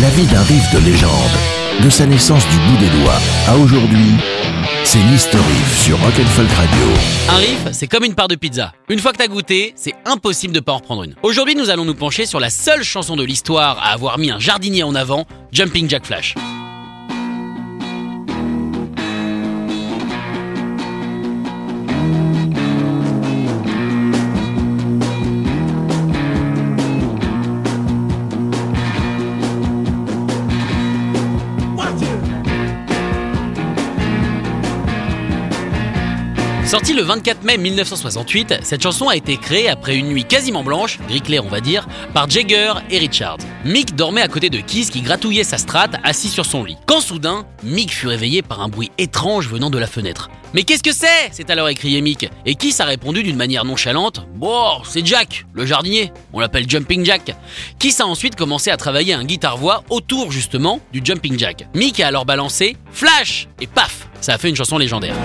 La vie d'un riff de légende, de sa naissance du bout des doigts à aujourd'hui, c'est. Riff sur Rock'n'Folk Radio. Un riff, c'est comme une part de pizza. Une fois que t'as goûté, c'est impossible de pas en reprendre une. Aujourd'hui, nous allons nous pencher sur la seule chanson de l'histoire à avoir mis un jardinier en avant, Jumping Jack Flash. Sortie le 24 mai 1968, cette chanson a été créée après une nuit quasiment blanche, gris clair on va dire, par Jagger et Richards. Mick dormait à côté de Keith qui gratouillait sa strate assis sur son lit. Quand soudain, Mick fut réveillé par un bruit étrange venant de la fenêtre. Mais qu'est-ce que c'est? s'est alors écrié Mick. Et Keith a répondu d'une manière nonchalante Bon, c'est Jack, le jardinier. On l'appelle Jumping Jack. Keith a ensuite commencé à travailler un guitare-voix autour justement du Jumping Jack. Mick a alors balancé Flash Et paf Ça a fait une chanson légendaire.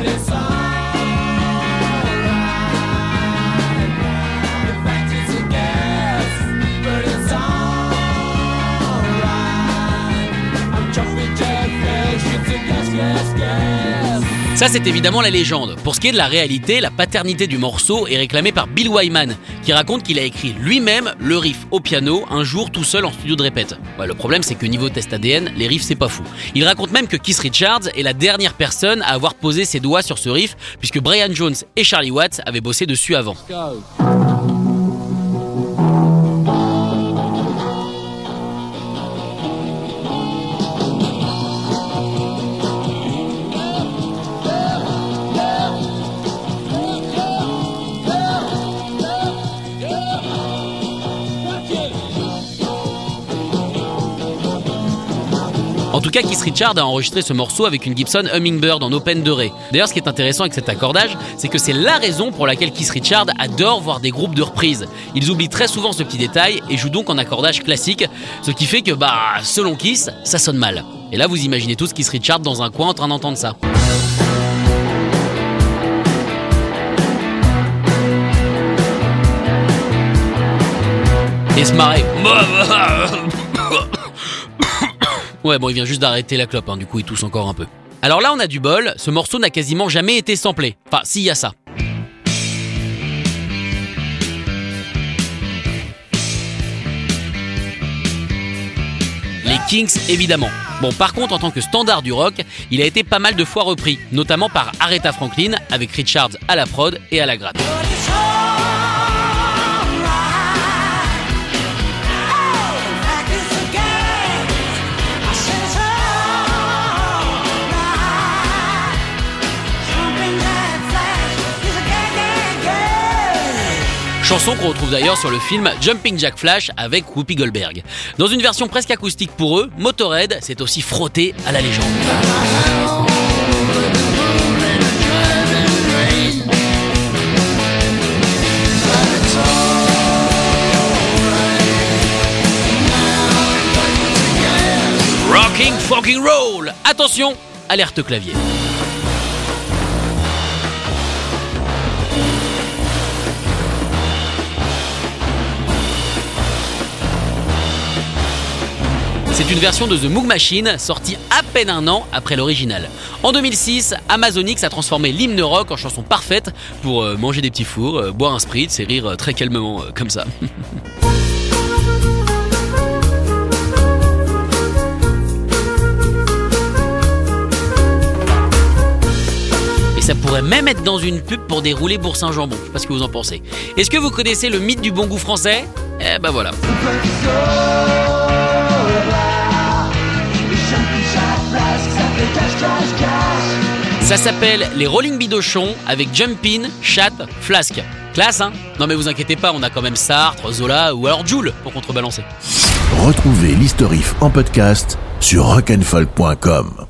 Ça, c'est évidemment la légende. Pour ce qui est de la réalité, la paternité du morceau est réclamée par Bill Wyman, qui raconte qu'il a écrit lui-même le riff au piano un jour tout seul en studio de répète. Le problème, c'est que niveau test ADN, les riffs, c'est pas fou. Il raconte même que Keith Richards est la dernière personne à avoir posé ses doigts sur ce riff, puisque Brian Jones et Charlie Watts avaient bossé dessus avant. En tout cas, Keith Richards a enregistré ce morceau avec une Gibson Hummingbird en open de Ré. D'ailleurs, ce qui est intéressant avec cet accordage, c'est que c'est la raison pour laquelle Keith Richards adore voir des groupes de reprises. Ils oublient très souvent ce petit détail et jouent donc en accordage classique, ce qui fait que, bah, selon Kiss, ça sonne mal. Et là, vous imaginez tous Keith Richards dans un coin en train d'entendre ça. Et se marrer. Ouais, bon, il vient juste d'arrêter la clope, hein, du coup, il tousse encore un peu. Alors là, on a du bol, ce morceau n'a quasiment jamais été samplé. Enfin, si, y a ça. Les Kings, évidemment. Bon, par contre, en tant que standard du rock, il a été pas mal de fois repris, notamment par Aretha Franklin, avec Richards à la prod et à la gratte. Chanson qu'on retrouve d'ailleurs sur le film Jumping Jack Flash avec Whoopi Goldberg. Dans une version presque acoustique pour eux, Motorhead s'est aussi frotté à la légende. Rocking fucking roll Attention, alerte clavier. C'est une version de The Moog Machine sortie à peine un an après l'original. En 2006, Amazonix a transformé l'hymne rock en chanson parfaite pour euh, manger des petits fours, euh, boire un spritz et rire euh, très calmement comme ça. Et ça pourrait même être dans une pub pour des roulés Bourg-Saint-Jambon. Je sais pas ce que vous en pensez. Est-ce que vous connaissez le mythe du bon goût français? Eh ben voilà. Ça s'appelle les Rolling Bidochons avec Jumpin, Chat, Flasque. Classe, hein? Non mais vous inquiétez pas, on a quand même Sartre, Zola ou alors Joule pour contrebalancer. Retrouvez l'historif en podcast sur rock'n'folk.com.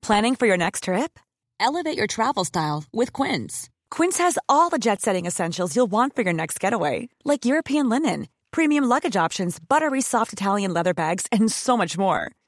Planning for your next trip? Elevate your travel style with Quince. Quince has all the jet setting essentials you'll want for your next getaway, like European linen, premium luggage options, buttery soft Italian leather bags, and so much more.